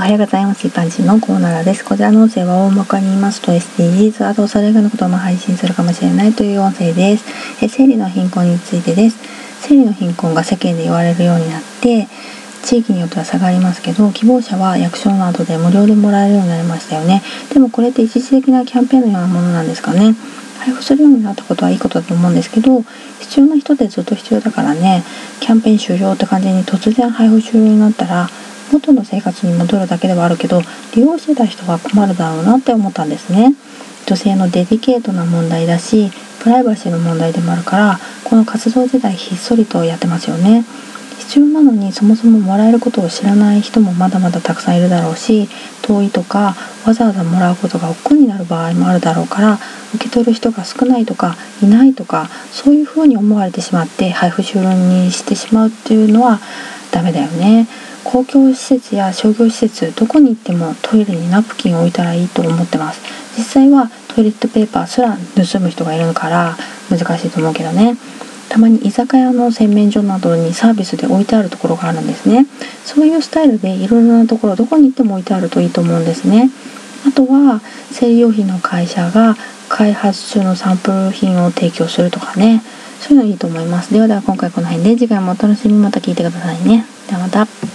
おはようございます。一般人のコーナーです。こちらの音声は大まかに言いますと SDGs、あとそれ以外のことも配信するかもしれないという音声です。え生理の貧困についてです。生理の貧困が世間で言われるようになって、地域によっては差がありますけど、希望者は役所などで無料でもらえるようになりましたよね。でもこれって一時的なキャンペーンのようなものなんですかね。配布するようになったことはいいことだと思うんですけど必要な人でずっと必要だからねキャンペーン終了って感じに突然配布終了になったら元の生活に戻るだけではあるけど利用してた人は困るだろうなって思ったんですね女性のデリケートな問題だしプライバシーの問題でもあるからこの活動自体ひっそりとやってますよね必要なのにそもそももらえることを知らない人もまだまだたくさんいるだろうし遠いとかわざわざもらうことが億劫になる場合もあるだろうから受け取る人が少ないとかいないとかそういうふうに思われてしまって配布終了にしてしまうっていうのはダメだよね。公共施設や商業施設どこに行ってもトイレにナプキンを置いたらいいと思ってます。実際はトイレットペーパーすら盗む人がいるから難しいと思うけどね。たまに居酒屋の洗面所などにサービスで置いてあるところがあるんですね。そういうスタイルでいろいろなところどこに行っても置いてあるといいと思うんですね。あとは生理用品の会社が開発中のサンプル品を提供するとかね。そういうのいいと思います。ではでは今回この辺で。次回もお楽しみに。また聞いてくださいね。ではまた。